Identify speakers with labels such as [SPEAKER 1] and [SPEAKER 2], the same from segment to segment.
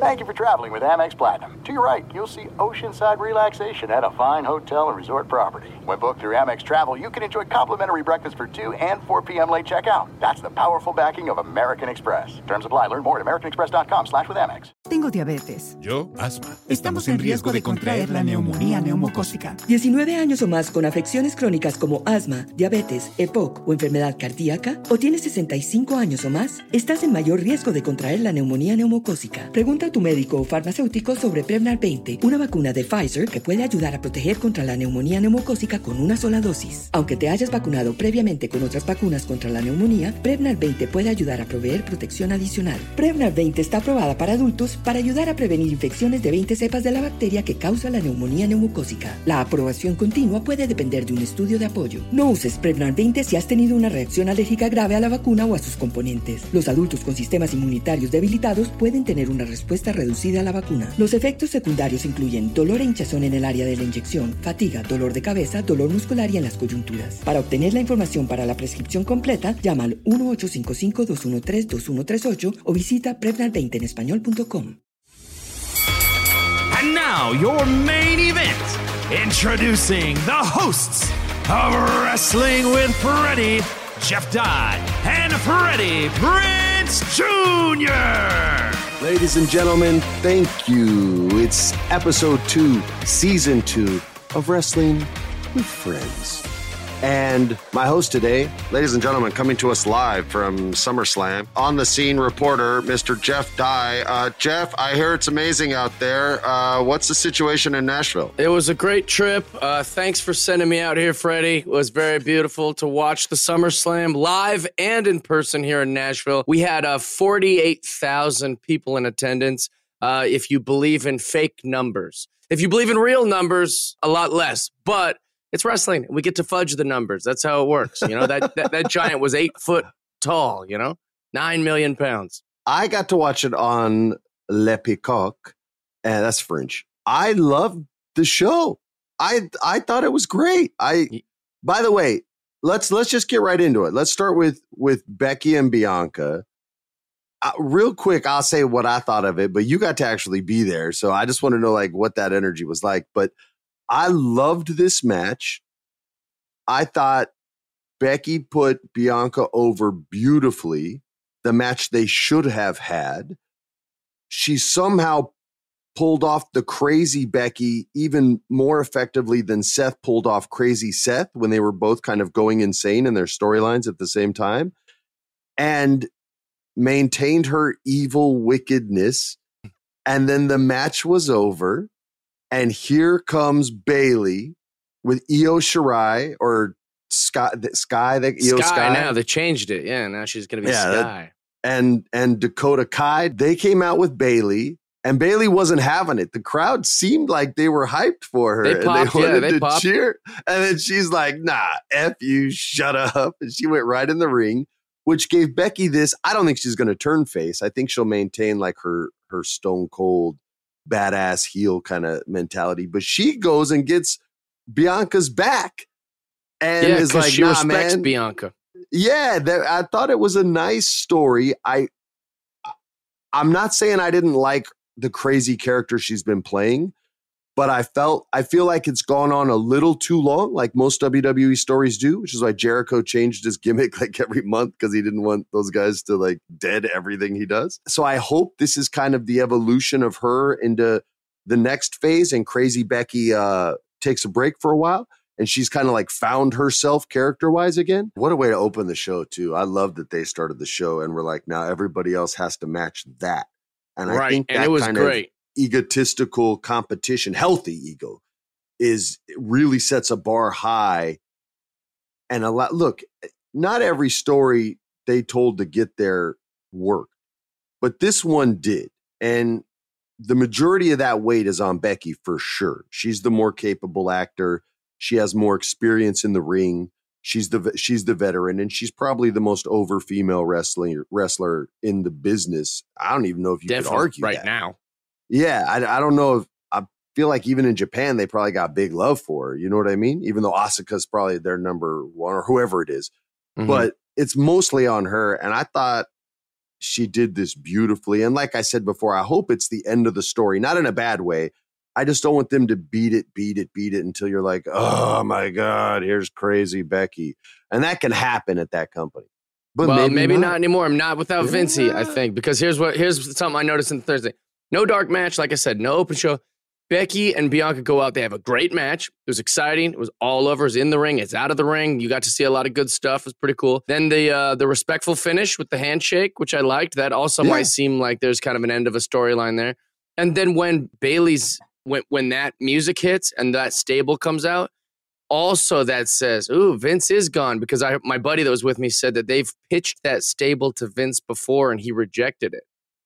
[SPEAKER 1] Thank you for traveling with Amex Platinum. To your right, you'll see oceanside relaxation at a fine hotel and resort property. When booked through Amex Travel, you can enjoy complimentary breakfast for 2 and 4 p.m. late checkout. That's the powerful backing of American Express. Terms apply. Learn more at americanexpress.com slash with Amex.
[SPEAKER 2] Tengo diabetes.
[SPEAKER 3] Yo, asma.
[SPEAKER 2] Estamos en riesgo de contraer la neumonía neumocócica.
[SPEAKER 4] 19 años o más con afecciones crónicas como asma, diabetes, EPOC o enfermedad cardíaca, o tienes 65 años o más, estás en mayor riesgo de contraer la neumonía neumocócica. Pregunta a tu médico o farmacéutico sobre Prevnar 20, una vacuna de Pfizer que puede ayudar a proteger contra la neumonía neumocócica con una sola dosis. Aunque te hayas vacunado previamente con otras vacunas contra la neumonía, Prevnar 20 puede ayudar a proveer protección adicional. Prevnar 20 está aprobada para adultos para ayudar a prevenir infecciones de 20 cepas de la bacteria que causa la neumonía neumocócica. La aprobación continua puede depender de un estudio de apoyo. No uses Prevnar 20 si has tenido una reacción alérgica grave a la vacuna o a sus componentes. Los adultos con sistemas inmunitarios debilitados pueden tener una respuesta reducida a la vacuna. Los efectos secundarios incluyen dolor e hinchazón en el área de la inyección, fatiga, dolor de cabeza, dolor muscular y en las coyunturas. Para obtener la información para la prescripción completa, llama al 1-855-213-2138 o visita Prevnar20 en español.com.
[SPEAKER 5] And now, your main event. Introducing the hosts of Wrestling with Freddie, Jeff Dye, and Freddie Prince Jr.
[SPEAKER 6] Ladies and gentlemen, thank you. It's episode two, season two of Wrestling with Friends. And my host today, ladies and gentlemen, coming to us live from SummerSlam, on the scene reporter, Mr. Jeff Dye. Uh, Jeff, I hear it's amazing out there. Uh, what's the situation in Nashville?
[SPEAKER 7] It was a great trip. Uh, thanks for sending me out here, Freddie. It was very beautiful to watch the SummerSlam live and in person here in Nashville. We had uh, 48,000 people in attendance. Uh, if you believe in fake numbers, if you believe in real numbers, a lot less. But it's wrestling. We get to fudge the numbers. That's how it works. You know that that, that giant was eight foot tall. You know, nine million pounds.
[SPEAKER 6] I got to watch it on Le Peacock, and that's French. I loved the show. I I thought it was great. I by the way, let's let's just get right into it. Let's start with with Becky and Bianca. Uh, real quick, I'll say what I thought of it, but you got to actually be there, so I just want to know like what that energy was like. But I loved this match. I thought Becky put Bianca over beautifully, the match they should have had. She somehow pulled off the crazy Becky even more effectively than Seth pulled off crazy Seth when they were both kind of going insane in their storylines at the same time and maintained her evil wickedness. And then the match was over. And here comes Bayley with Io Shirai or Sky, Sky, the Io
[SPEAKER 7] Sky,
[SPEAKER 6] Sky.
[SPEAKER 7] now they changed it. Yeah, now she's gonna be
[SPEAKER 6] Yeah, that-
[SPEAKER 7] Sky.
[SPEAKER 6] and and Dakota Kai. They came out with Bayley, and Bayley wasn't having it. The crowd seemed like they were hyped for her.
[SPEAKER 7] They
[SPEAKER 6] and
[SPEAKER 7] popped,
[SPEAKER 6] they
[SPEAKER 7] yeah,
[SPEAKER 6] wanted
[SPEAKER 7] they
[SPEAKER 6] to
[SPEAKER 7] popped.
[SPEAKER 6] cheer. And then she's like, "Nah, f you, shut up." And she went right in the ring, which gave Becky this. I don't think she's going to turn face. I think she'll maintain like her her stone cold badass heel kind of mentality. But she goes and gets Bianca's back. And
[SPEAKER 7] yeah,
[SPEAKER 6] is like,
[SPEAKER 7] she
[SPEAKER 6] nah,
[SPEAKER 7] respects
[SPEAKER 6] man.
[SPEAKER 7] Bianca.
[SPEAKER 6] Yeah, that, I thought it was a nice story. I I'm not saying I didn't like the crazy character she's been playing, but I felt I feel like it's gone on a little too long, like most WWE stories do, which is why Jericho changed his gimmick like every month because he didn't want those guys to like dead everything he does. So I hope this is kind of the evolution of her into the next phase and crazy Becky uh takes a break for a while and she's kind of like found herself character wise again. What a way to open the show, too. I love that they started the show and we're like, now everybody else has to match that. And I
[SPEAKER 7] right,
[SPEAKER 6] think
[SPEAKER 7] and
[SPEAKER 6] that
[SPEAKER 7] it was great.
[SPEAKER 6] of egotistical competition, healthy ego, is really sets a bar high. And a lot, look, not every story they told to get there worked, but this one did. And the majority of that weight is on Becky for sure. She's the more capable actor. She has more experience in the ring. She's the she's the veteran, and she's probably the most over female wrestling wrestler in the business. I don't even know if you
[SPEAKER 7] Definitely
[SPEAKER 6] could argue
[SPEAKER 7] right
[SPEAKER 6] that.
[SPEAKER 7] now.
[SPEAKER 6] Yeah, I, I don't know if I feel like even in Japan they probably got big love for her. You know what I mean? Even though Asuka's probably their number one or whoever it is,
[SPEAKER 7] Mhm.
[SPEAKER 6] but it's mostly on her. And I thought she did this beautifully. And like I said before, I hope it's the end of the story, not in a bad way. I just don't want them to beat it, beat it, beat it until you're like, oh my God, here's crazy Becky. And that can happen at that company. But
[SPEAKER 7] well,
[SPEAKER 6] maybe,
[SPEAKER 7] maybe, not. anymore. I'm not without
[SPEAKER 6] Yeah.
[SPEAKER 7] Vincey, I think, because here's what here's something I noticed in Thursday. No dark match, like I said, no open show. Becky and Bianca go out. They have a great match. It was exciting. It was all over. It's in the ring. It's out of the ring. You got to see a lot of good stuff. It was pretty cool. Then the uh, the respectful finish with the handshake, which I liked. That also
[SPEAKER 6] Yeah.
[SPEAKER 7] might seem like there's kind of an end of a storyline there. And then when Bayley's when when that music hits and that stable comes out, also that says, "Ooh, Vince is gone." Because I my buddy that was with me said that they've pitched that stable to Vince before and he rejected it.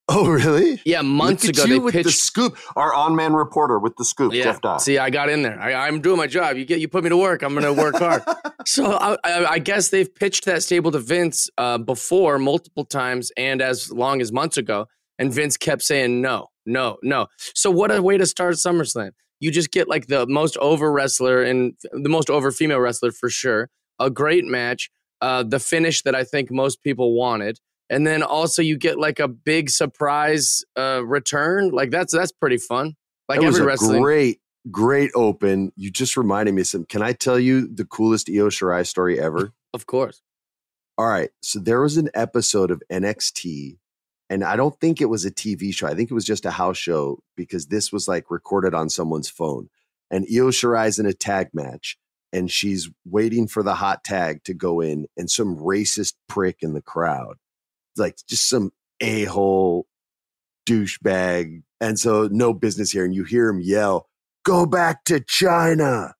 [SPEAKER 6] Oh, really?
[SPEAKER 7] Yeah, months
[SPEAKER 6] Look
[SPEAKER 7] ago they
[SPEAKER 6] with the
[SPEAKER 7] pitched.
[SPEAKER 6] scoop. Our on-man reporter with the scoop,
[SPEAKER 7] yeah,
[SPEAKER 6] Jeff Dye.
[SPEAKER 7] see, I got in there. I, I'm doing my job. You get you put me to work. I'm going to work hard. so I, I, I guess they've pitched that stable to Vince uh, before multiple times and as long as months ago, and Vince kept saying no, no, no. So what a way to start SummerSlam. You just get like the most over wrestler and the most over female wrestler for sure. A great match. Uh, the finish that I think most people wanted. And then also you get like a big surprise uh, return. Like that's that's pretty fun. Like
[SPEAKER 6] That was
[SPEAKER 7] every
[SPEAKER 6] a
[SPEAKER 7] wrestling.
[SPEAKER 6] great, great open. You just reminded me of some. Can I tell you the coolest Io Shirai story ever?
[SPEAKER 7] Of course.
[SPEAKER 6] All right. So there was an episode of NXT, and I don't think it was a TV show. I think it was just a house show because this was like recorded on someone's phone. And Io Shirai's in a tag match, and she's waiting for the hot tag to go in, and some racist prick in the crowd, like just some a hole douchebag, and so no business here. And you hear him yell, "Go back to China!"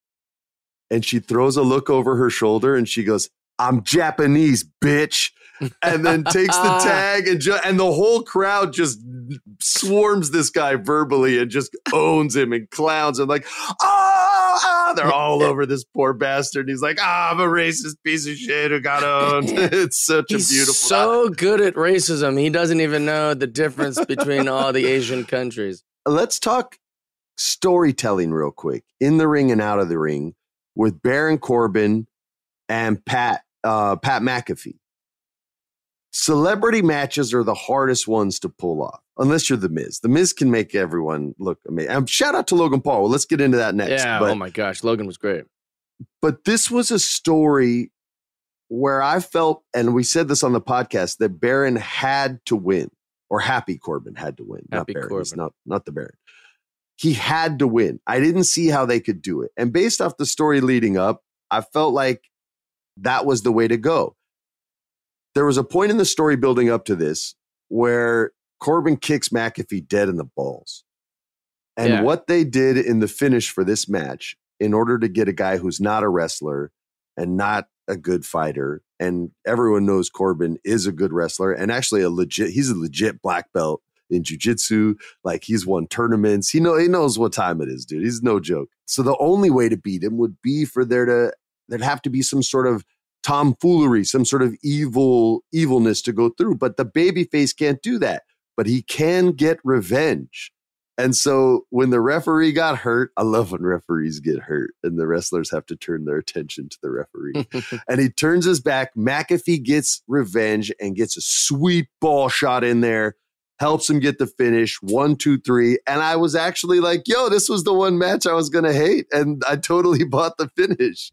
[SPEAKER 6] And she throws a look over her shoulder, and she goes, "I'm Japanese, bitch." and then takes the tag and ju- and the whole crowd just swarms this guy verbally and just owns him and clowns him like oh they're all over this poor bastard. He's like, ah, I'm a racist piece of shit who got owned. it's such
[SPEAKER 7] He's
[SPEAKER 6] a beautiful.
[SPEAKER 7] so good at racism. He doesn't even know the difference between all the Asian countries.
[SPEAKER 6] Let's talk storytelling real quick in the ring and out of the ring with Baron Corbin and Pat uh, Pat McAfee. Celebrity matches are the hardest ones to pull off, unless you're the Miz. The Miz can make everyone look amazing. Um, shout out to Logan Paul. Well, let's get into that next.
[SPEAKER 7] yeah.
[SPEAKER 6] But,
[SPEAKER 7] oh my gosh, Logan was great.
[SPEAKER 6] but this was a story where I felt, and we said this on the podcast, that Baron had to win, or Happy Corbin had to win.
[SPEAKER 7] Happy
[SPEAKER 6] not Baron.
[SPEAKER 7] Corbin.
[SPEAKER 6] not not the Baron. He had to win. I didn't see how they could do it, and based off the story leading up, I felt like that was the way to go. There was a point in the story building up to this where Corbin kicks McAfee dead in the balls. And
[SPEAKER 7] Yeah.
[SPEAKER 6] what they did in the finish for this match, in order to get a guy who's not a wrestler and not a good fighter, and everyone knows Corbin is a good wrestler and actually a legit, he's a legit black belt in jujitsu. Like he's won tournaments. He know he knows what time it is, dude. He's no joke. So the only way to beat him would be for there to there'd have to be some sort of tomfoolery, some sort of evil evilness to go through. But the babyface can't do that. But he can get revenge. And so when the referee got hurt, I love when referees get hurt and the wrestlers have to turn their attention to the referee. and he turns his back. McAfee gets revenge and gets a sweet ball shot in there, helps him get the finish one, two, three. And I was actually like, yo, this was the one match I was going to hate. And I totally bought the finish.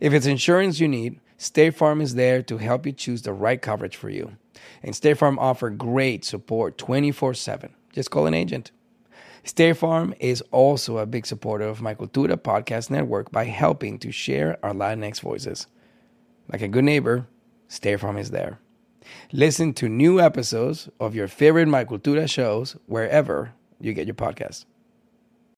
[SPEAKER 8] If it's insurance you need, State Farm is there to help you choose the right coverage for you. And State Farm offer great support 24/7. Just call an agent. State Farm is also a big supporter of my Cultura podcast network by helping to share our Latinx voices. Like a good neighbor, State Farm is there. Listen to new episodes of your favorite My Cultura shows wherever you get your podcasts.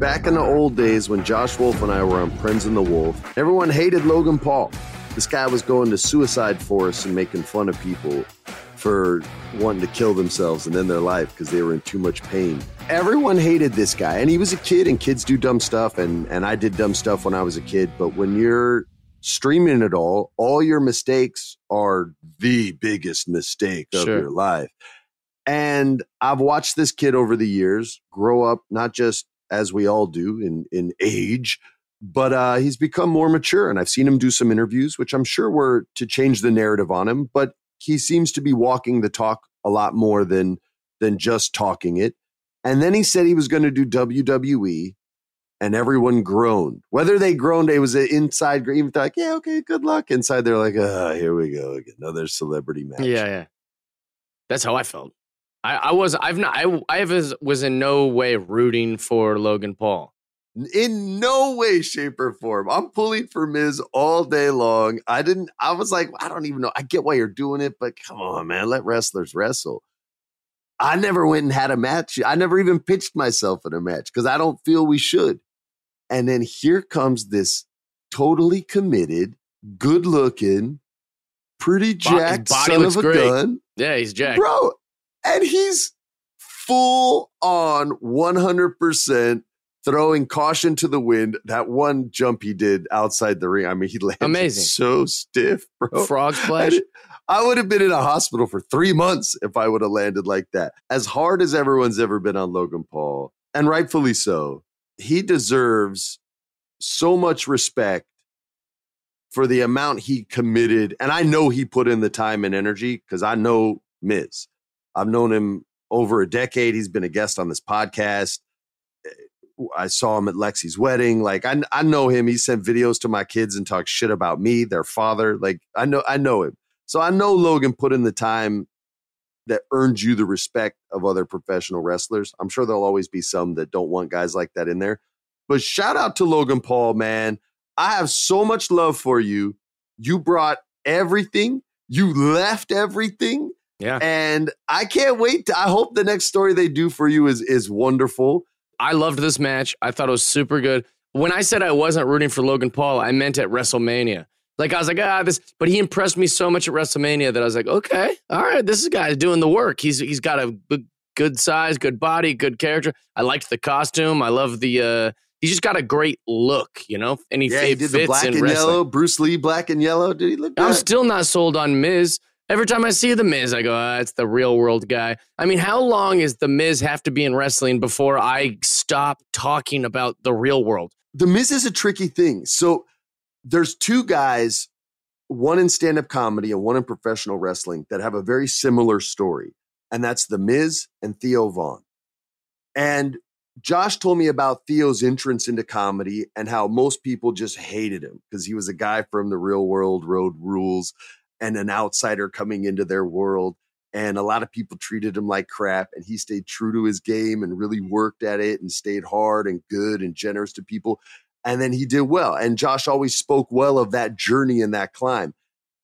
[SPEAKER 6] Back in the old days when Josh Wolf and I were on Friends in the Wolf, everyone hated Logan Paul. This guy was going to suicide forests and making fun of people for wanting to kill themselves and end their life because they were in too much pain. Everyone hated this guy, and he was a kid, and kids do dumb stuff, and and I did dumb stuff when I was a kid. But when you're streaming it all, all your mistakes are the biggest mistake of
[SPEAKER 7] Sure.
[SPEAKER 6] your life. And I've watched this kid over the years grow up, not just as we all do in in age, but uh, he's become more mature. And I've seen him do some interviews, which I'm sure were to change the narrative on him. But he seems to be walking the talk a lot more than than just talking it. And then he said he was going to do WWE, and everyone groaned. Whether they groaned, it was an inside. Even like, yeah, okay, good luck. Inside, they're like, ah, here we go another celebrity match.
[SPEAKER 7] Yeah, yeah. That's how I felt. I, I was I've not I I was was in no way rooting for Logan Paul.
[SPEAKER 6] in no way, shape, or form. I'm pulling for Miz all day long. I didn't, I was like, I don't even know. I get why you're doing it, but come on, man, let wrestlers wrestle. I never went and had a match. I never even pitched myself in a match because I don't feel we should. And then here comes this totally committed, good looking, pretty jacked
[SPEAKER 7] body
[SPEAKER 6] son of a
[SPEAKER 7] great.
[SPEAKER 6] gun
[SPEAKER 7] Yeah, he's Jack.
[SPEAKER 6] bro. And he's full on 100% throwing caution to the wind. That one jump he did outside the ring, I mean, he landed
[SPEAKER 7] Amazing.
[SPEAKER 6] so stiff, bro.
[SPEAKER 7] Frog splash.
[SPEAKER 6] I would have been in a hospital for three months if I would have landed like that. As hard as everyone's ever been on Logan Paul, and rightfully so, he deserves so much respect for the amount he committed. And I know he put in the time and energy because I know Miz. I've known him over a decade. He's been a guest on this podcast. Eh, I saw him at Lexi's wedding. Like I, I know him. He sent videos to my kids and talked shit about me, their father. Like I know, I know him. So I know Logan put in the time that earned you the respect of other professional wrestlers. I'm sure there'll always be some that don't want guys like that in there. But shout out to Logan Paul, man. I have so much love for you. You brought everything. You left everything.
[SPEAKER 7] Yeah.
[SPEAKER 6] And I can't wait. To, I hope the next story they do for you is is wonderful.
[SPEAKER 7] I loved this match. I thought it was super good. When I said I wasn't rooting for Logan Paul, I meant at WrestleMania. Like I was like, ah, this, but he impressed me so much at WrestleMania that I was like, okay, all right, this guy's doing the work. He's he's got a good, good size, good body, good character. I liked the costume. I love the. uh He's just got a great look, you know, and he,
[SPEAKER 6] yeah, he did the black and
[SPEAKER 7] wrestling.
[SPEAKER 6] yellow. Bruce Lee, black and yellow. Did he look?
[SPEAKER 7] I'm still not sold on Miz. Every time I see The Miz, I go, ah, it's the real world guy. I mean, how long is The Miz have to be in wrestling before I stop talking about the real world?
[SPEAKER 6] The Miz is a tricky thing. So there's two guys, one in stand up comedy and one in professional wrestling, that have a very similar story. And that's The Miz and Theo Von. And Josh told me about Theo's entrance into comedy and how most people just hated him because he was a guy from the real world, road rules, and an outsider coming into their world. And a lot of people treated him like crap. And he stayed true to his game and really mm-hmm. worked at it and stayed hard and good and generous to people. And then he did well. And Josh always spoke well of that journey and that climb.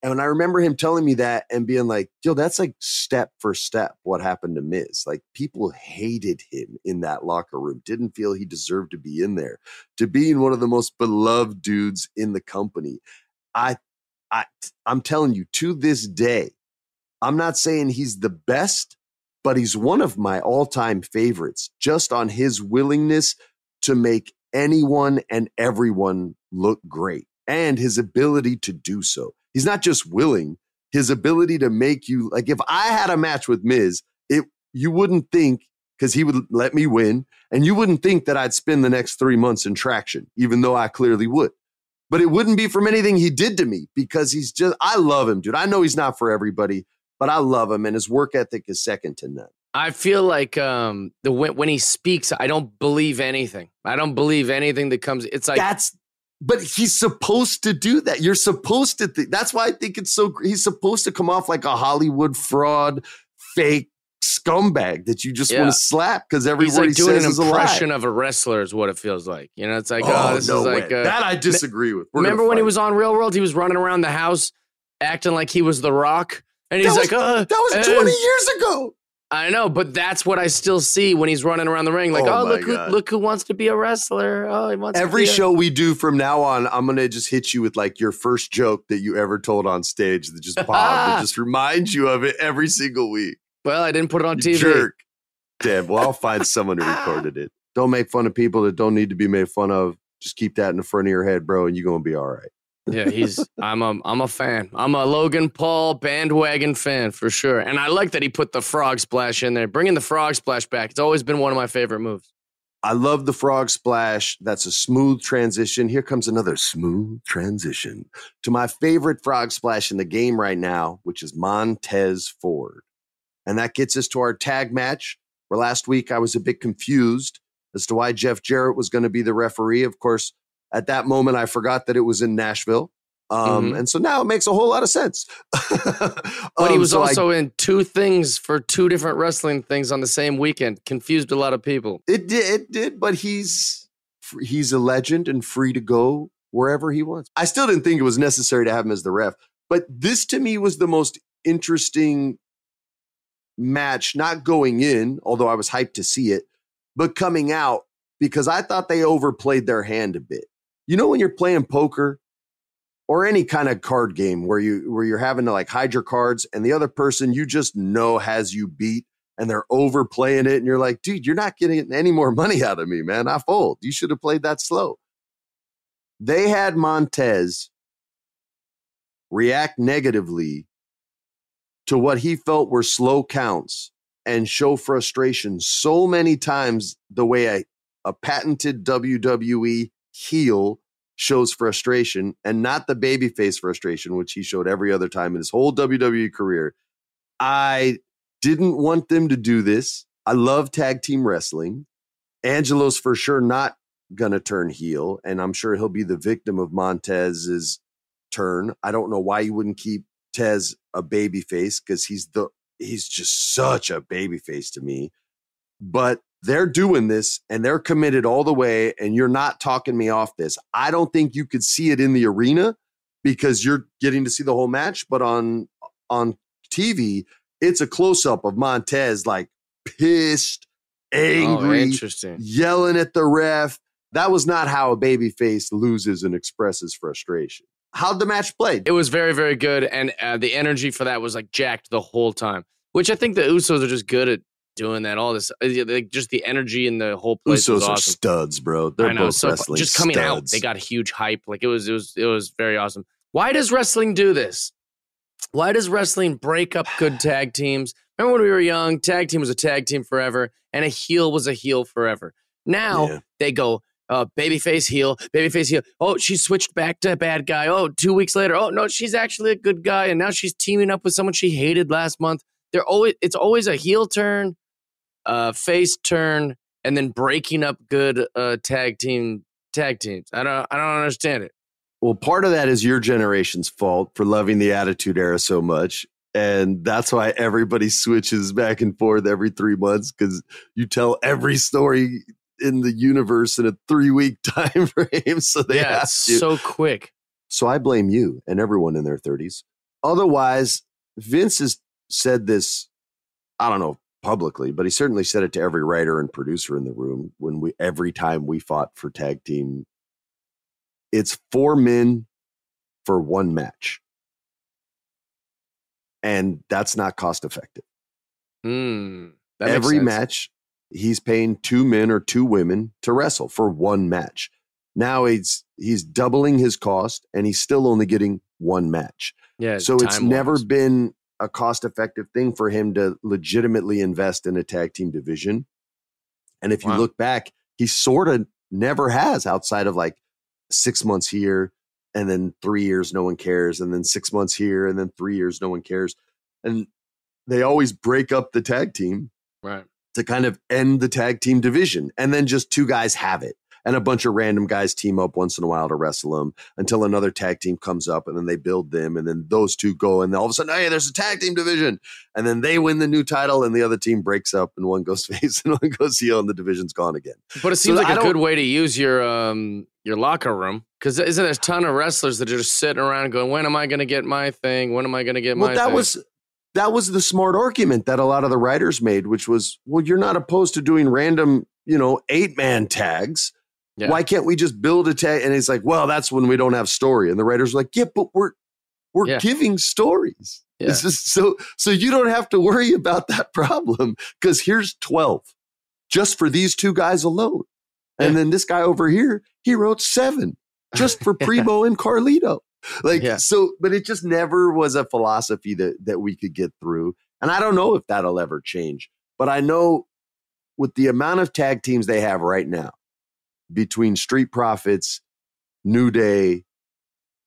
[SPEAKER 6] And I remember him telling me that and being like, yo, that's like step for step what happened to Miz. Like people hated him in that locker room, didn't feel he deserved to be in there, to being one of the most beloved dudes in the company. I I I'm telling you, to this day, I'm not saying he's the best, but he's one of my all-time favorites, just on his willingness to make anyone and everyone look great and his ability to do so. He's not just willing, his ability to make you like if I had a match with Miz, it you wouldn't think because he would let me win, and you wouldn't think that I'd spend the next three months in traction, even though I clearly would. But it wouldn't be from anything he did to me because he's just I love him, dude. I know he's not for everybody, but I love him, and his work ethic is second to none.
[SPEAKER 7] I feel like um, the when, when he speaks, I don't believe anything. I don't believe anything that comes. It's like
[SPEAKER 6] that's but he's supposed to do that. You're supposed to. Th- that's why I think it's so. He's supposed to come off like a Hollywood fraud, fake scumbag that you just
[SPEAKER 7] Yeah.
[SPEAKER 6] want to slap because every
[SPEAKER 7] he's
[SPEAKER 6] word
[SPEAKER 7] like
[SPEAKER 6] he
[SPEAKER 7] doing
[SPEAKER 6] says
[SPEAKER 7] an
[SPEAKER 6] a
[SPEAKER 7] impression of a wrestler is what it feels like. You know, it's like oh,
[SPEAKER 6] Oh,
[SPEAKER 7] this
[SPEAKER 6] no
[SPEAKER 7] is
[SPEAKER 6] way.
[SPEAKER 7] like uh,
[SPEAKER 6] that I disagree with. We're
[SPEAKER 7] remember when he was on Real World? He was running around the house acting like he was The Rock, and he's
[SPEAKER 6] That
[SPEAKER 7] like,
[SPEAKER 6] was-
[SPEAKER 7] uh,
[SPEAKER 6] that was
[SPEAKER 7] uh,
[SPEAKER 6] 20 years ago.
[SPEAKER 7] I know, but that's what I still see when he's running around the ring. Like,
[SPEAKER 6] Oh
[SPEAKER 7] oh, look, who, look who wants to be a wrestler. Oh, he wants
[SPEAKER 6] Every
[SPEAKER 7] to be a-
[SPEAKER 6] show we do from now on, I'm gonna just hit you with like your first joke that you ever told on stage that just popped that just reminds you of it every single week.
[SPEAKER 7] Well, I didn't put it on YouTube.
[SPEAKER 6] Jerk. Damn. Well, I'll find someone who recorded it. Don't make fun of people that don't need to be made fun of. Just keep that in the front of your head, bro, and you're gonna be all right.
[SPEAKER 7] Yeah, he's. I'm a. I'm a fan. I'm a Logan Paul bandwagon fan for sure, and I like that he put the frog splash in there, bringing the frog splash back. It's always been one of my favorite moves.
[SPEAKER 6] I love the frog splash. That's a smooth transition. Here comes another smooth transition to my favorite frog splash in the game right now, which is Montez Ford. And that gets us to our tag match, where last week I was a bit confused as to why Jeff Jarrett was going to be the referee. Of course, at that moment, I forgot that it was in Nashville. Um,
[SPEAKER 7] Mhm.
[SPEAKER 6] And so now it makes a whole lot of sense.
[SPEAKER 7] But he
[SPEAKER 6] Um,
[SPEAKER 7] was
[SPEAKER 6] so I
[SPEAKER 7] also in two things for two different wrestling things on the same weekend. Confused a lot of people.
[SPEAKER 6] It did, it did, but he's he's a legend and free to go wherever he wants. I still didn't think it was necessary to have him as the ref, but this to me was the most interesting match. Not going in, although I was hyped to see it, but coming out because I thought they overplayed their hand a bit. You know when you're playing poker or any kind of card game where you where you're having to like hide your cards and the other person you just know has you beat and they're overplaying it and you're like, dude, you're not getting any more money out of me, man. I fold. You should have played that slow. They had Montez react negatively to what he felt were slow counts and show frustration so many times the way a, a patented WWE heel shows frustration and not the babyface frustration, which he showed every other time in his whole WWE career. I didn't want them to do this. I love tag team wrestling. Angelo's for sure not going to turn heel, and I'm sure he'll be the victim of Montez's turn. I don't know why you wouldn't keep Tez a baby face because he's the he's just such a baby face to me. But they're doing this and they're committed all the way, and you're not talking me off this. I don't think you could see it in the arena because you're getting to see the whole match, but on on TV, it's a close up of Montez like pissed,
[SPEAKER 7] Oh,
[SPEAKER 6] angry,
[SPEAKER 7] interesting.
[SPEAKER 6] yelling at the ref. That was not how a baby face loses and expresses frustration. How'd the match play?
[SPEAKER 7] It was very, very good, and uh, the energy for that was like jacked the whole time. Which I think the Usos are just good at doing that. All this, uh, like, just the energy in the whole place was
[SPEAKER 6] Usos are studs, bro. They're
[SPEAKER 7] know,
[SPEAKER 6] both
[SPEAKER 7] so
[SPEAKER 6] wrestling
[SPEAKER 7] just coming out, they got huge hype. Like it was, it was, it was very awesome. Why does wrestling do this? Why does wrestling break up good tag teams? Remember when we were young, tag team was a tag team forever, and a heel was a heel forever. Now
[SPEAKER 6] Yeah.
[SPEAKER 7] they go uh, babyface heel, babyface heel. Oh, she switched back to a bad guy. Oh, two weeks later, oh no, she's actually a good guy, and now she's teaming up with someone she hated last month. They're always it's always a heel turn, uh, face turn, and then breaking up good uh, tag team tag teams. I don't I don't understand it.
[SPEAKER 6] Well, part of that is your generation's fault for loving the Attitude Era so much. And that's why everybody switches back and forth every three months because you tell every story in the universe in a three week time frame. So they
[SPEAKER 7] yeah,
[SPEAKER 6] have
[SPEAKER 7] it's
[SPEAKER 6] to.
[SPEAKER 7] so quick.
[SPEAKER 6] So I blame you and everyone in their 30s. Otherwise, Vince has said this, I don't know publicly, but he certainly said it to every writer and producer in the room when we every time we fought for tag team. It's four men for one match. And that's not cost effective.
[SPEAKER 7] Mm,
[SPEAKER 6] Every match, he's paying two men or two women to wrestle for one match. Now he's he's doubling his cost and he's still only getting one match.
[SPEAKER 7] Yeah,
[SPEAKER 6] so it's never been a cost effective thing for him to legitimately invest in a tag team division. And if you look back, he sort of never has outside of like six months here and then three years, no one cares. And then six months here and then three years, no one cares. And they always break up the tag team
[SPEAKER 7] right.
[SPEAKER 6] To kind of end the tag team division. And then just two guys have it. And a bunch of random guys team up once in a while to wrestle them until another tag team comes up and then they build them. And then those two go and all of a sudden, hey, there's a tag team division. And then they win the new title and the other team breaks up and one goes face and one goes heel and the division's gone again.
[SPEAKER 7] But it seems
[SPEAKER 6] I
[SPEAKER 7] like a good way to use your um your locker room because isn't there a ton of wrestlers that are just sitting around going, "When am I going to get my thing? When am I going to get
[SPEAKER 6] Well,
[SPEAKER 7] my?"
[SPEAKER 6] that
[SPEAKER 7] thing?
[SPEAKER 6] was that was the smart argument that a lot of the writers made, which was, well, you're not opposed to doing random, you know, eight man tags.
[SPEAKER 7] Yeah.
[SPEAKER 6] Why can't we just build a tag? And he's like, well, that's when we don't have story. And the writers are like, yeah, but we're we're
[SPEAKER 7] Yeah.
[SPEAKER 6] giving stories.
[SPEAKER 7] Yeah.
[SPEAKER 6] It's just so so you don't have to worry about that problem because here's twelve just for these two guys alone, and then this guy over here, he wrote seven just for Primo and Carlito. Like
[SPEAKER 7] Yeah.
[SPEAKER 6] so, but it just never was a philosophy that that we could get through. And I don't know if that'll ever change. But I know with the amount of tag teams they have right now, between Street Profits, New Day,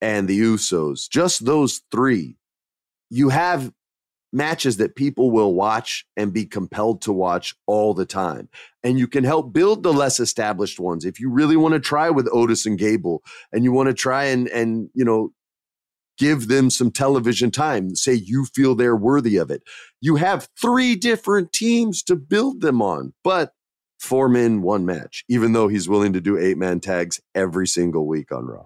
[SPEAKER 6] and the Usos, just those three, you have matches that people will watch and be compelled to watch all the time. And you can help build the less established ones. If you really want to try with Otis and Gable and you want to try and and you know give them some television time, say you feel they're worthy of it. You have three different teams to build them on, but four men, one match, even though he's willing to do eight man tags every single week on Raw.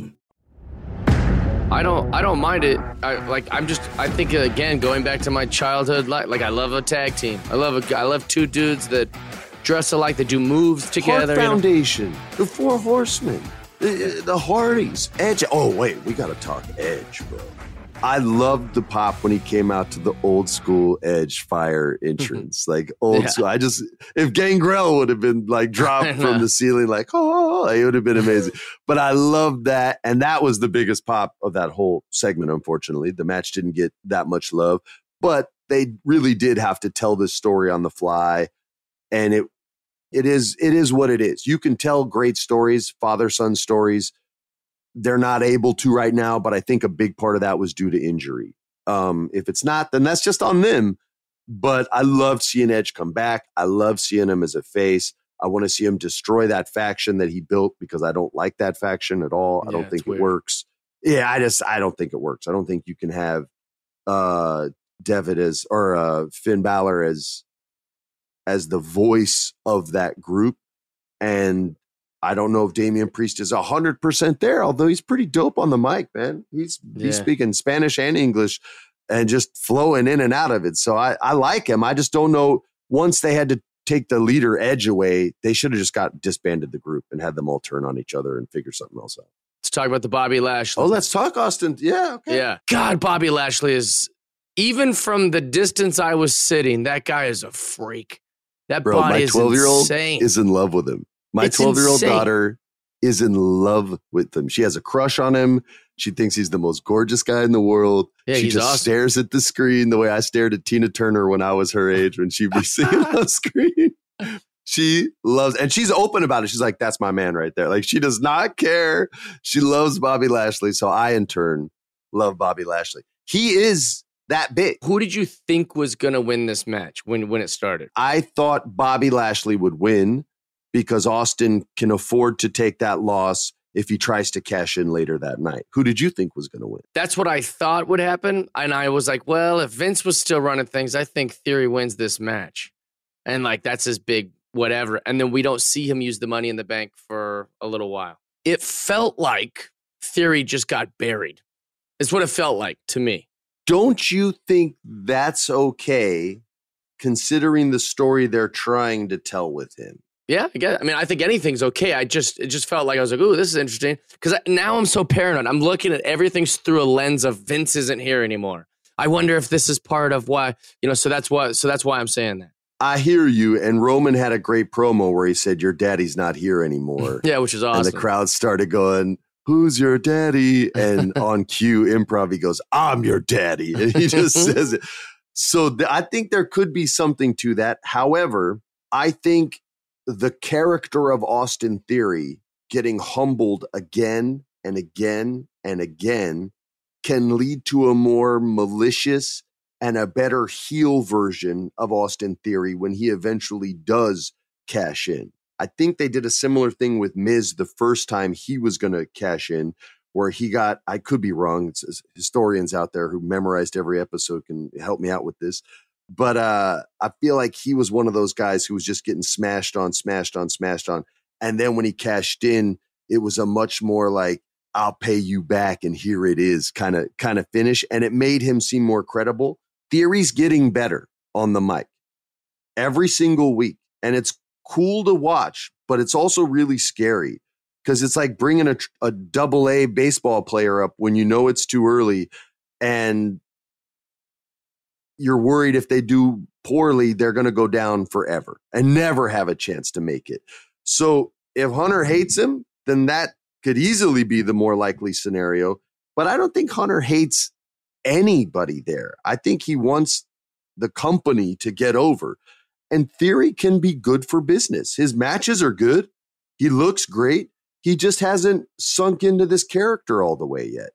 [SPEAKER 7] I don't I don't mind it. I, like I'm just I think again going back to my childhood life. Like I love a tag team. I love a I love two dudes that dress alike that do moves together.
[SPEAKER 6] Hart
[SPEAKER 7] you know?
[SPEAKER 6] Foundation, the Four Horsemen, the, the Hardys, Edge. Oh wait, we got to talk Edge, bro. I loved the pop when he came out to the old school Edge Fire entrance, like old
[SPEAKER 7] Yeah.
[SPEAKER 6] school. I just if Gangrel would have been like dropped from the ceiling, like oh, oh, oh, it would have been amazing. but I loved that, and that was the biggest pop of that whole segment. Unfortunately, the match didn't get that much love, but they really did have to tell this story on the fly, and it it is it is what it is. You can tell great stories, father son stories. They're not able to right now, but I think a big part of that was due to injury. Um, if it's not, then that's just on them. But I love seeing Edge come back. I love seeing him as a face. I want to see him destroy that faction that he built because I don't like that faction at all. I
[SPEAKER 7] Yeah,
[SPEAKER 6] don't think it
[SPEAKER 7] weird.
[SPEAKER 6] works. Yeah, I just I don't think it works. I don't think you can have uh Devitt as or uh Finn Balor as as the voice of that group. And I don't know if Damian Priest is hundred percent there, although he's pretty dope on the mic, man. He's he's speaking Spanish and English and just flowing in and out of it. So I, I like him. I just don't know once they had to take the leader edge away, they should have just got disbanded the group and had them all turn on each other and figure something else out.
[SPEAKER 7] Let's talk about the Bobby Lashley.
[SPEAKER 6] Oh, let's talk, Austin. Yeah, okay.
[SPEAKER 7] Yeah. God, Bobby Lashley is even from the distance I was sitting, that guy is a freak. That
[SPEAKER 6] Bro,
[SPEAKER 7] body
[SPEAKER 6] my
[SPEAKER 7] is
[SPEAKER 6] 12 year old
[SPEAKER 7] insane.
[SPEAKER 6] is in love with him. My 12 year old daughter is in love with him. She has a crush on him. She thinks he's the most gorgeous guy in the world.
[SPEAKER 7] Yeah,
[SPEAKER 6] she just
[SPEAKER 7] awesome.
[SPEAKER 6] stares at the screen the way I stared at Tina Turner when I was her age when she'd be singing on screen. She loves, and she's open about it. She's like, "That's my man right there." Like she does not care. She loves Bobby Lashley, so I in turn love Bobby Lashley. He is that big.
[SPEAKER 7] Who did you think was going to win this match when when it started?
[SPEAKER 6] I thought Bobby Lashley would win because Austin can afford to take that loss if he tries to cash in later that night. Who did you think was going to win?
[SPEAKER 7] That's what I thought would happen. And I was like, well, if Vince was still running things, I think Theory wins this match. And like, that's his big whatever. And then we don't see him use the money in the bank for a little while. It felt like Theory just got buried. It's what it felt like to me.
[SPEAKER 6] Don't you think that's okay considering the story they're trying to tell with him?
[SPEAKER 7] Yeah, I guess. I mean, I think anything's okay. I just it just felt like I was like, "Ooh, this is interesting." Because now I'm so paranoid. I'm looking at everything through a lens of Vince isn't here anymore. I wonder if this is part of why you know. So that's why. So that's why I'm saying that.
[SPEAKER 6] I hear you. And Roman had a great promo where he said, Your daddy's not here anymore.
[SPEAKER 7] Yeah, which is awesome.
[SPEAKER 6] And the crowd started going, Who's your daddy? And on cue, improv, he goes, I'm your daddy. And he just says it. So th- I think there could be something to that. However, I think the character of Austin Theory getting humbled again and again and again can lead to a more malicious and a better heel version of Austin Theory when he eventually does cash in. I think they did a similar thing with Miz the first time he was going to cash in, where he got, I could be wrong. Historians out there who memorized every episode can help me out with this. But uh, I feel like he was one of those guys who was just getting smashed on, smashed on, smashed on. And then when he cashed in, it was a much more like, I'll pay you back and here it is kind of kind of finish. And it made him seem more credible. Theory's getting better on the mic every single week. And it's cool to watch, but it's also really scary because it's like bringing a, a double A baseball player up when you know it's too early and you're worried if they do poorly, they're going to go down forever and never have a chance to make it. So if Hunter hates him, then that could easily be the more likely scenario. But I don't think Hunter hates anybody there. I think he wants the company to get over. And theory can be good for business. His matches are good. He looks great. He just hasn't sunk into this character all the way yet.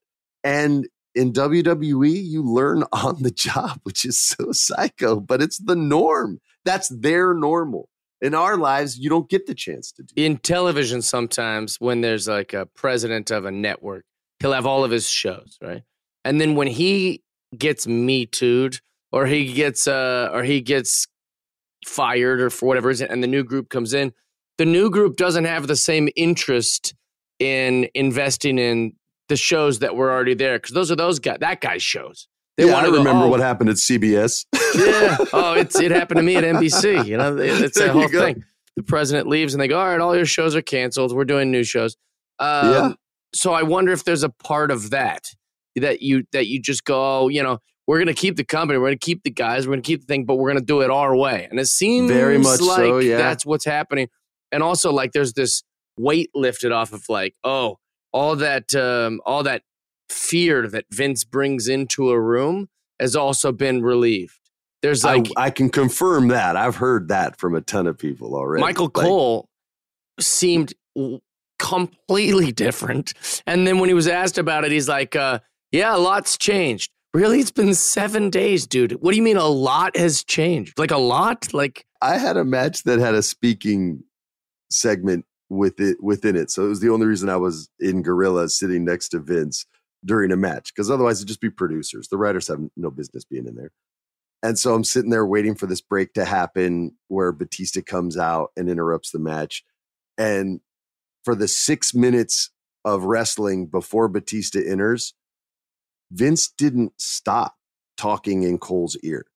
[SPEAKER 6] And in WWE, you learn on the job, which is so psycho, but it's the norm. That's their normal. In our lives, you don't get the chance to do.
[SPEAKER 7] In television, sometimes when there's like a president of a network, he'll have all of his shows, right? And then when he gets me tooed or he gets uh or he gets fired or for whatever reason, and the new group comes in, the new group doesn't have the same interest in investing in the shows that were already there because those are those guy that guy's shows.
[SPEAKER 6] They yeah, want to remember go, oh, what happened at CBS.
[SPEAKER 7] yeah. Oh, it's it happened to me at NBC. You know, it's a whole thing. The president leaves and they go, "All right, all your shows are canceled. We're doing new shows." Um, yeah. So I wonder if there's a part of that that you that you just go, oh, you know, we're going to keep the company, we're going to keep the guys, we're going to keep the thing, but we're going to do it our way. And it seems very much like so, yeah. that's what's happening. And also, like, there's this weight lifted off of like, oh, all that um, all that fear that Vince brings into a room has also been relieved. There's like
[SPEAKER 6] I, I can confirm that. I've heard that from a ton of people already.
[SPEAKER 7] Michael like, Cole seemed completely different. And then when he was asked about it, he's like, uh, yeah, a lot's changed. Really? It's been seven days, dude. What do you mean a lot has changed? Like a lot? Like
[SPEAKER 6] I had a match that had a speaking segment with it within it. So it was the only reason I was in Gorilla sitting next to Vince during a match because otherwise it'd just be producers. The writers have no business being in there. And so I'm sitting there waiting for this break to happen where Batista comes out and interrupts the match. And for the six minutes of wrestling before Batista enters, Vince didn't stop talking in Cole's ear.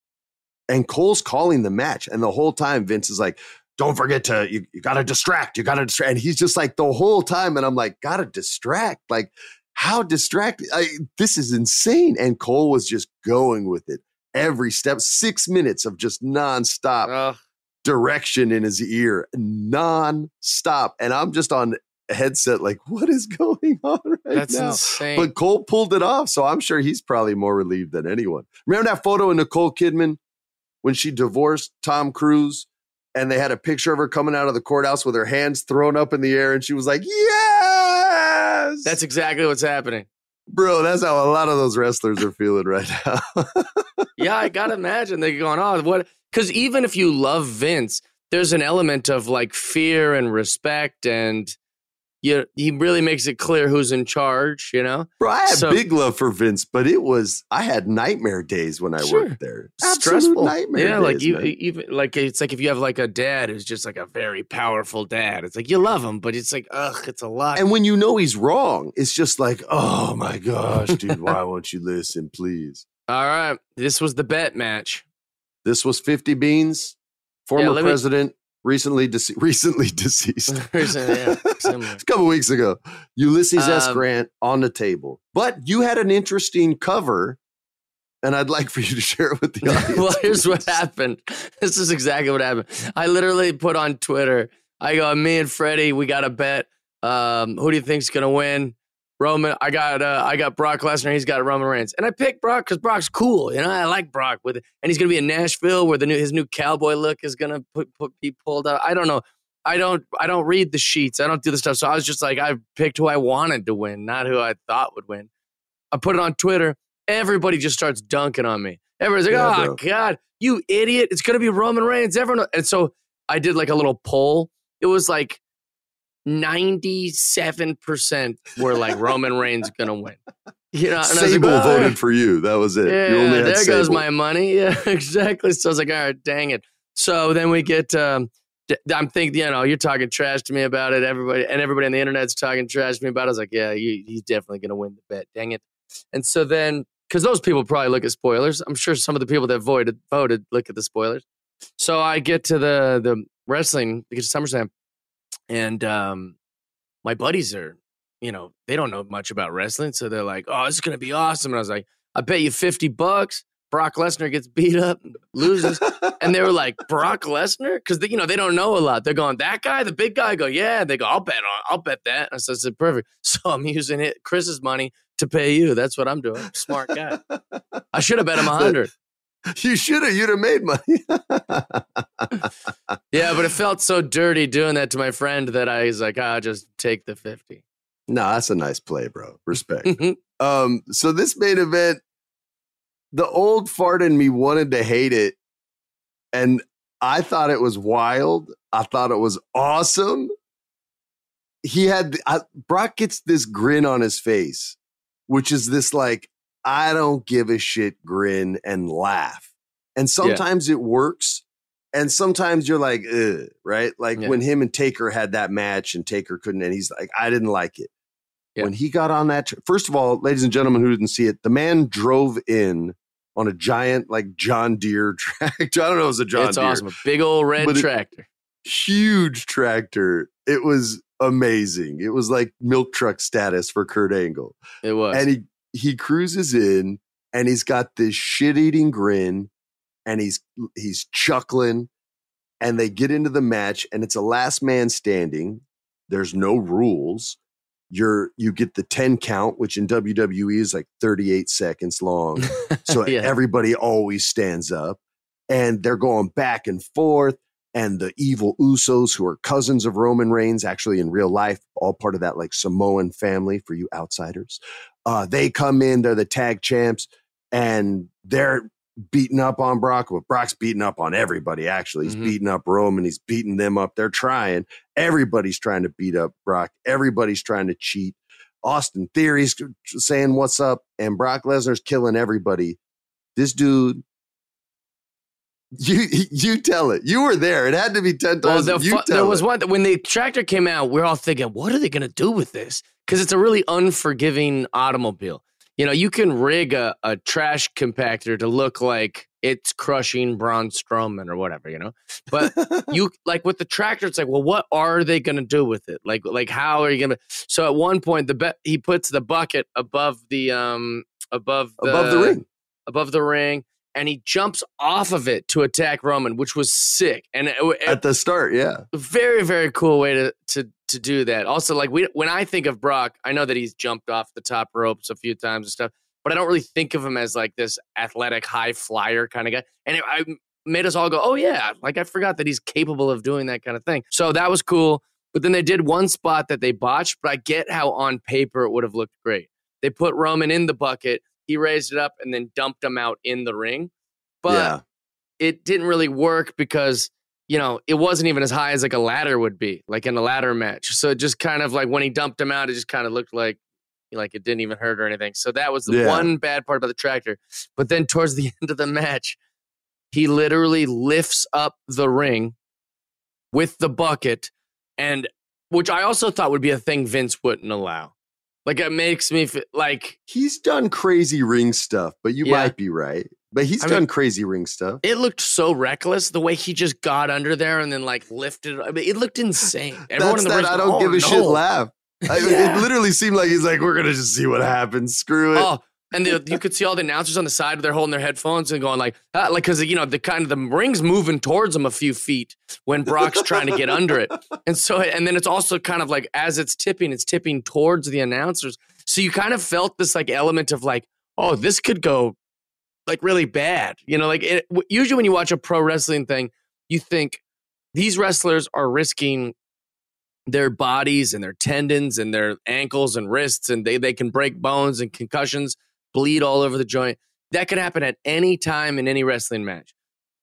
[SPEAKER 6] And Cole's calling the match. And the whole time, Vince is like, don't forget to, you, you got to distract. You got to distract. And he's just like the whole time. And I'm like, got to distract. Like, how distracted? this is insane. And Cole was just going with it every step, six minutes of just nonstop. Uh direction in his ear non-stop and i'm just on headset like what is going on right
[SPEAKER 7] that's
[SPEAKER 6] now?
[SPEAKER 7] insane
[SPEAKER 6] but cole pulled it off so i'm sure he's probably more relieved than anyone remember that photo of nicole kidman when she divorced tom cruise and they had a picture of her coming out of the courthouse with her hands thrown up in the air and she was like yes!
[SPEAKER 7] That's exactly what's happening.
[SPEAKER 6] Bro that's how a lot of those wrestlers are feeling right now.
[SPEAKER 7] Yeah i gotta imagine they're going oh, what because even if you love Vince, there's an element of like fear and respect and you, he really makes it clear who's in charge, you know?
[SPEAKER 6] Bro, I had so, big love for Vince, but it was I had nightmare days when I sure. worked there. Absolute Stressful. nightmare.
[SPEAKER 7] Yeah,
[SPEAKER 6] days,
[SPEAKER 7] like you, even like it's like if you have like a dad who's just like a very powerful dad. It's like you love him, but it's like ugh, it's a lot.
[SPEAKER 6] And when you know he's wrong, it's just like, oh my gosh, dude, why won't you listen, please?
[SPEAKER 7] All right, this was the bet match.
[SPEAKER 6] This was 50 Beans, former yeah, president, me... recently, dece- recently deceased. yeah, a couple weeks ago. Ulysses um, S. Grant on the table. But you had an interesting cover, and I'd like for you to share it with the audience.
[SPEAKER 7] well, here's what happened. This is exactly what happened. I literally put on Twitter, I go, me and Freddie, we got a bet. Um, who do you think's gonna win? Roman. I got uh, I got Brock Lesnar. He's got Roman Reigns, and I picked Brock because Brock's cool. You know, I like Brock with it, and he's gonna be in Nashville where the new his new cowboy look is gonna put, put be pulled out. I don't know. I don't I don't read the sheets. I don't do the stuff. So I was just like I picked who I wanted to win, not who I thought would win. I put it on Twitter. Everybody just starts dunking on me. Everybody's like, yeah, "Oh bro. God, you idiot! It's gonna be Roman Reigns." Everyone, and so I did like a little poll. It was like 97% were like Roman Reigns gonna win.
[SPEAKER 6] You know, Sable like, oh. voted for you. That was it.
[SPEAKER 7] Yeah, there Sable. goes my money. Yeah, exactly. So I was like, all right, dang it. So then we get um, I'm thinking, you know, you're talking trash to me about it. Everybody and everybody on the internet's talking trash to me about it. I was like, yeah, you, he's definitely to win the bet. Dang it. And so then, because those people probably look at spoilers. I'm sure some of the people that voted voted look at the spoilers. So I get to the the wrestling, because SummerSlam, and um, my buddies are, you know, they don't know much about wrestling, so they're like, "Oh, this is gonna be awesome." And I was like, "I bet you fifty bucks." Brock Lesnar gets beat up, loses, and they were like, "Brock Lesnar," because you know they don't know a lot. They're going, "That guy, the big guy." I go, "Yeah." They go, "I'll bet on, I'll bet that." And I said, "Perfect." So I'm using it, Chris's money to pay you. That's what I'm doing. Smart guy. I should have bet him a hundred.
[SPEAKER 6] You should have. You'd have made money.
[SPEAKER 7] yeah, but it felt so dirty doing that to my friend that I was like, "I'll just take the 50.
[SPEAKER 6] No, that's a nice play, bro. Respect. um, so this main event, the old fart in me wanted to hate it, and I thought it was wild. I thought it was awesome. He had I, Brock gets this grin on his face, which is this like I don't give a shit grin and laugh. And sometimes yeah. it works. And sometimes you're like, right? Like yeah. when him and Taker had that match and Taker couldn't, and he's like, I didn't like it. Yeah. When he got on that, first of all, ladies and gentlemen who didn't see it, the man drove in on a giant, like John Deere tractor. I don't know if it was a John
[SPEAKER 7] it's
[SPEAKER 6] Deere.
[SPEAKER 7] awesome. A big old red tractor.
[SPEAKER 6] Huge tractor. It was amazing. It was like milk truck status for Kurt Angle.
[SPEAKER 7] It was.
[SPEAKER 6] And he he cruises in and he's got this shit-eating grin and he's he's chuckling and they get into the match and it's a last man standing. There's no rules. You're you get the 10 count, which in WWE is like 38 seconds long. So yeah. everybody always stands up and they're going back and forth and the evil Usos, who are cousins of Roman Reigns, actually in real life, all part of that like Samoan family for you outsiders. Uh, they come in, they're the tag champs, and they're beating up on Brock. Well, Brock's beating up on everybody, actually. He's mm-hmm. beating up Roman, he's beating them up. They're trying. Everybody's trying to beat up Brock, everybody's trying to cheat. Austin Theory's saying what's up, and Brock Lesnar's killing everybody. This dude you you tell it. You were there. It had to be ten times. Well, the
[SPEAKER 7] there was
[SPEAKER 6] it.
[SPEAKER 7] one when the tractor came out. We are all thinking, what are they going to do with this? Because it's a really unforgiving automobile. You know, you can rig a, a trash compactor to look like it's crushing Braun Strowman or whatever, you know. But you like with the tractor, it's like, well, what are they going to do with it? Like, like how are you going to? So at one point, the he puts the bucket above the um above the,
[SPEAKER 6] above the ring
[SPEAKER 7] above the ring and he jumps off of it to attack Roman, which was sick. And it, it,
[SPEAKER 6] at the start, yeah,
[SPEAKER 7] very very cool way to to to do that. Also, like we when I think of Brock, I know that he's jumped off the top ropes a few times and stuff, but I don't really think of him as like this athletic high flyer kind of guy. And it, I made us all go, "Oh yeah!" Like I forgot that he's capable of doing that kind of thing. So that was cool. But then they did one spot that they botched, but I get how on paper it would have looked great. They put Roman in the bucket he raised it up and then dumped him out in the ring. But yeah. it didn't really work because, you know, it wasn't even as high as like a ladder would be, like in a ladder match. So it just kind of like when he dumped him out, it just kind of looked like like it didn't even hurt or anything. So that was the yeah. one bad part about the tractor. But then towards the end of the match, he literally lifts up the ring with the bucket and which I also thought would be a thing Vince wouldn't allow. Like it makes me feel like
[SPEAKER 6] he's done crazy ring stuff, but you yeah. might be right. But he's I done mean, crazy ring stuff.
[SPEAKER 7] It looked so reckless the way he just got under there and then like lifted. I mean, it looked insane. Everyone
[SPEAKER 6] That's
[SPEAKER 7] in the
[SPEAKER 6] that I don't
[SPEAKER 7] oh,
[SPEAKER 6] give a
[SPEAKER 7] no.
[SPEAKER 6] shit laugh. I, yeah. It literally seemed like he's like, we're gonna just see what happens. Screw it.
[SPEAKER 7] Oh, and the, you could see all the announcers on the side. They're holding their headphones and going like, ah, like because you know the kind of the ring's moving towards them a few feet when Brock's trying to get under it, and so and then it's also kind of like as it's tipping, it's tipping towards the announcers. So you kind of felt this like element of like, oh, this could go like really bad. You know, like it, usually when you watch a pro wrestling thing, you think these wrestlers are risking their bodies and their tendons and their ankles and wrists, and they they can break bones and concussions bleed all over the joint. That could happen at any time in any wrestling match.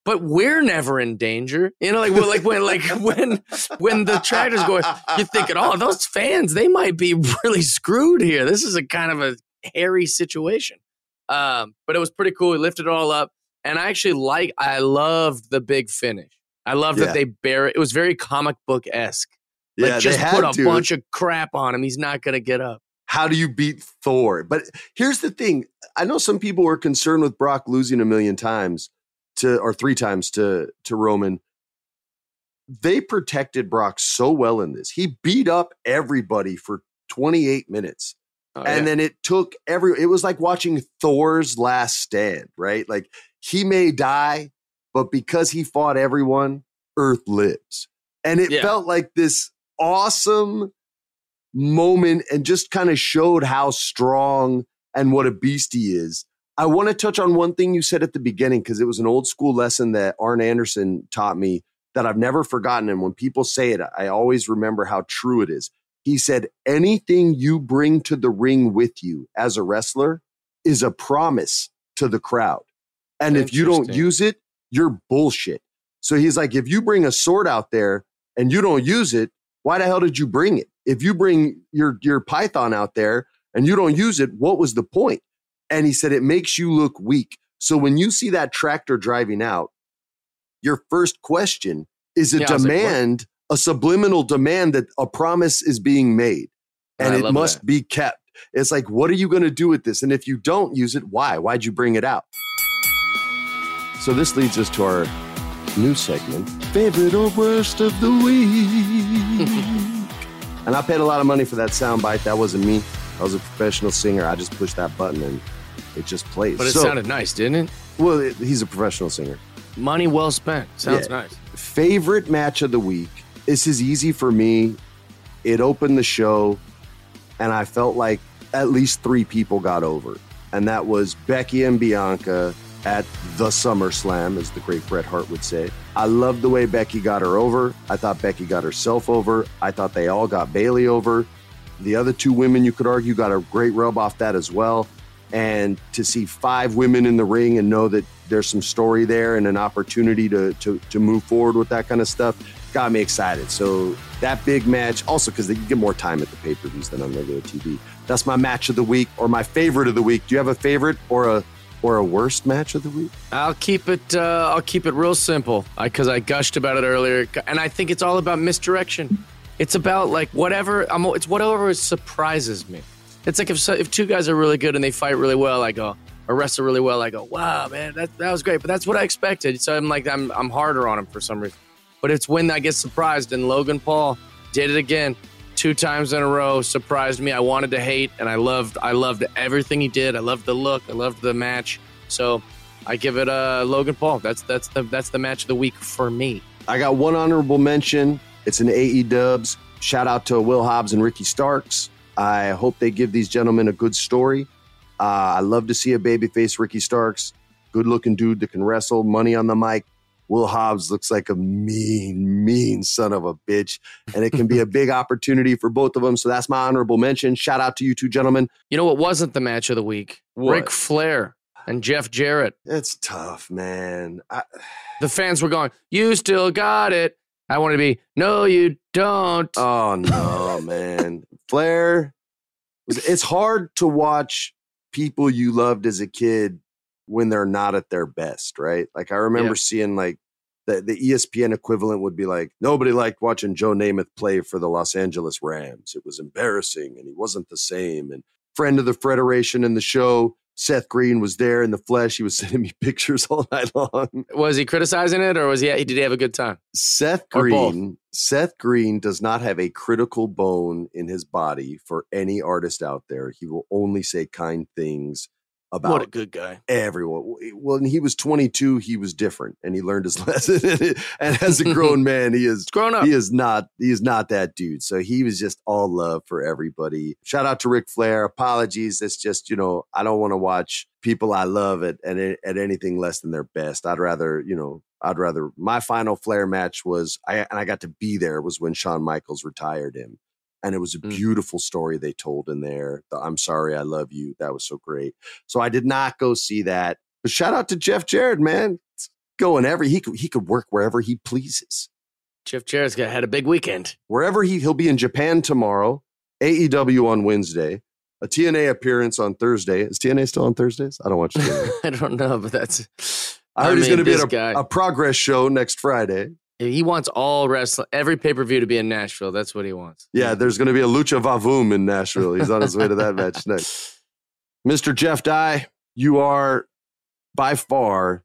[SPEAKER 7] But we're never in danger, you know. Like, well, like when, like when, when the tractor's going, you're thinking, "Oh, those fans, they might be really screwed here. This is a kind of a hairy situation." Um, but it was pretty cool. We lifted it all up, and I actually like. I loved the big finish. I love yeah. that they bear it. It was very comic book esque. Like, yeah, just put a to. bunch of crap on him. He's not going to get up
[SPEAKER 6] how do you beat Thor? But here's the thing. I know some people were concerned with Brock losing a million times to or three times to to Roman. they protected Brock so well in this. He beat up everybody for 28 minutes.
[SPEAKER 7] Oh,
[SPEAKER 6] and
[SPEAKER 7] yeah.
[SPEAKER 6] then it took every it was like watching Thor's last stand, right? Like he may die, but because he fought everyone, Earth lives. And it
[SPEAKER 7] Yeah.
[SPEAKER 6] felt like this awesome moment and just kind of showed how strong and what a beast he is. I want to touch on one thing you said at the beginning because it was an old school lesson that Arn Anderson taught me that I've never forgotten. And when people say it, I always remember how true it is. He said, anything you bring to the ring with you as a wrestler is a promise to the crowd. And if you don't use it, you're bullshit. So he's like, if you bring a sword out there and you don't use it, why the hell did you bring it? If you bring your your python out there and you don't use it, what was the point? And he said it makes you look weak. So when you see that tractor driving out, your first question is a
[SPEAKER 7] Yeah, was like,
[SPEAKER 6] demand, a subliminal demand that a promise is being made and
[SPEAKER 7] I
[SPEAKER 6] it must
[SPEAKER 7] that.
[SPEAKER 6] be kept. It's like, what are you going to do with this? And if you don't use it, why? Why'd you bring it out? So this leads us to our new segment, favorite or worst of the week. and I paid a lot of money for that soundbite. That wasn't me. I was a professional singer. I just pushed that button and it just plays.
[SPEAKER 7] But it
[SPEAKER 6] So-
[SPEAKER 7] sounded nice, didn't it?
[SPEAKER 6] well. it- He's a professional singer.
[SPEAKER 7] Money well spent. Sounds
[SPEAKER 6] Yeah.
[SPEAKER 7] nice.
[SPEAKER 6] Favorite match of the week. This is easy for me. It opened the show, and I felt like at least three people got over, and that was Becky and Bianca at the SummerSlam, as the great Bret Hart would say. I loved the way Becky got her over. I thought Becky got herself over. I thought they all got Bayley over. The other two women, you could argue, got a great rub off that as well. And to see five women in the ring and know that there's some story there and an opportunity to to, to move forward with that kind of stuff got me excited. So that big match, also because you get more time at the pay per views than on regular TV. That's my match of the week or my favorite of the week. Do you have a favorite or a or a worst match of the week?
[SPEAKER 7] I'll keep it. Uh, I'll keep it real simple because I, gushed about it earlier, and I think it's all about misdirection. It's about like whatever. I'm. It's whatever surprises me. It's like if if two guys are really good and they fight really well, I go or wrestle really well, I go, wow, man, that that was great. But that's what I expected. So I'm like, I'm I'm harder on him for some reason. But it's when I get surprised, and Logan Paul did it again, two times in a row. Surprised me. I wanted to hate, and I loved. I loved everything he did. I loved the look. I loved the match. So I give it uh, Logan Paul. That's that's the that's the match of the week for me.
[SPEAKER 6] I got one honorable mention. It's an AE Dubs. Shout out to Will Hobbs and Ricky Starks. I hope they give these gentlemen a good story. Uh, I love to see a babyface Ricky Starks, good looking dude that can wrestle, money on the mic. Will Hobbs looks like a mean, mean son of a bitch, and it can be a big opportunity for both of them. So that's my honorable mention. Shout out to you two gentlemen.
[SPEAKER 7] You know what wasn't the match of the week?
[SPEAKER 6] What?
[SPEAKER 7] Ric Flair and Jeff Jarrett.
[SPEAKER 6] It's tough, man. I,
[SPEAKER 7] The fans were going, "You still got it." I want to be, "No, you don't."
[SPEAKER 6] Oh no, man. Flair. It's hard to watch people you loved as a kid when they're not at their best, right? Like I remember
[SPEAKER 7] Yeah.
[SPEAKER 6] seeing like the, the ESPN equivalent would be like, nobody liked watching Joe Namath play for the Los Angeles Rams. It was embarrassing and he wasn't the same. And friend of the Federation in the show, Seth Green was there in the flesh. He was sending me pictures all night long.
[SPEAKER 7] was he criticizing it, or was he? Did he have a good time?
[SPEAKER 6] Seth Green, Seth Green does not have a critical bone in his body for any artist out there. He will only say kind things about
[SPEAKER 7] What a good guy.
[SPEAKER 6] everyone. Eh, well, when he was 22, he was different and he learned his lesson. and as a grown man, he is
[SPEAKER 7] grown up.
[SPEAKER 6] He is not he is not that dude. So he was just all love for everybody. Shout out to Ric Flair. Apologies. It's just, you know, I don't want to watch people I love at, at at anything less than their best. I'd rather, you know, I'd rather my final Flair match was I and I got to be there was when Shawn Michaels retired him. And it was a
[SPEAKER 7] Mm.
[SPEAKER 6] beautiful story they told in there. The I'm sorry, I love you. That was so great. So I did not go see that. But shout out to Jeff Jarrett, man. It's going every he could he could work wherever he pleases.
[SPEAKER 7] Jeff Jarrett's got had a big weekend.
[SPEAKER 6] Wherever he he'll be in Japan tomorrow, AEW on Wednesday, a TNA appearance on Thursday. Is TNA still on Thursdays? I don't watch TNA.
[SPEAKER 7] I don't know, but that's.
[SPEAKER 6] I heard he's going to be at a, a progress show next Friday.
[SPEAKER 7] He wants all wrestling, every pay per view to be in Nashville. That's what he wants.
[SPEAKER 6] Yeah, there's going to be a Lucha Vavoom in Nashville. He's on his way to that match next. Mr. Jeff Dye, you are by far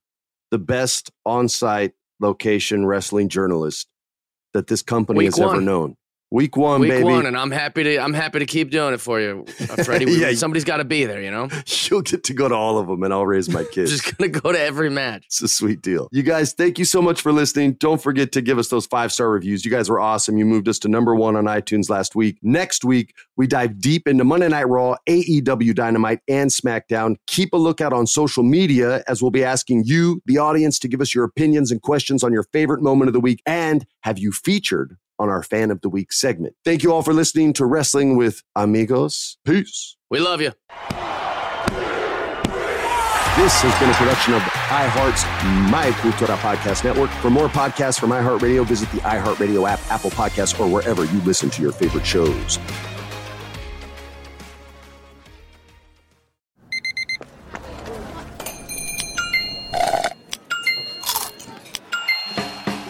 [SPEAKER 6] the best on site location wrestling journalist that this company
[SPEAKER 7] Week
[SPEAKER 6] has ever known. Week one,
[SPEAKER 7] Week
[SPEAKER 6] baby.
[SPEAKER 7] one, and I'm happy to I'm happy to keep doing it for you, uh, Freddie.
[SPEAKER 6] Yeah.
[SPEAKER 7] Somebody's got to be there, you know.
[SPEAKER 6] You'll get to go to all of them, and I'll raise my kids.
[SPEAKER 7] Just gonna go to every match.
[SPEAKER 6] It's a sweet deal. You guys, thank you so much for listening. Don't forget to give us those five star reviews. You guys were awesome. You moved us to number one on iTunes last week. Next week, we dive deep into Monday Night Raw, AEW Dynamite, and SmackDown. Keep a lookout on social media as we'll be asking you, the audience, to give us your opinions and questions on your favorite moment of the week and have you featured on our Fan of the Week segment. Thank you all for listening to Wrestling with Amigos. Peace.
[SPEAKER 7] We love you.
[SPEAKER 6] This has been a production of iHeart's My Cultura Podcast Network. For more podcasts from iHeartRadio, visit the iHeartRadio app, Apple Podcasts, or wherever you listen to your favorite shows.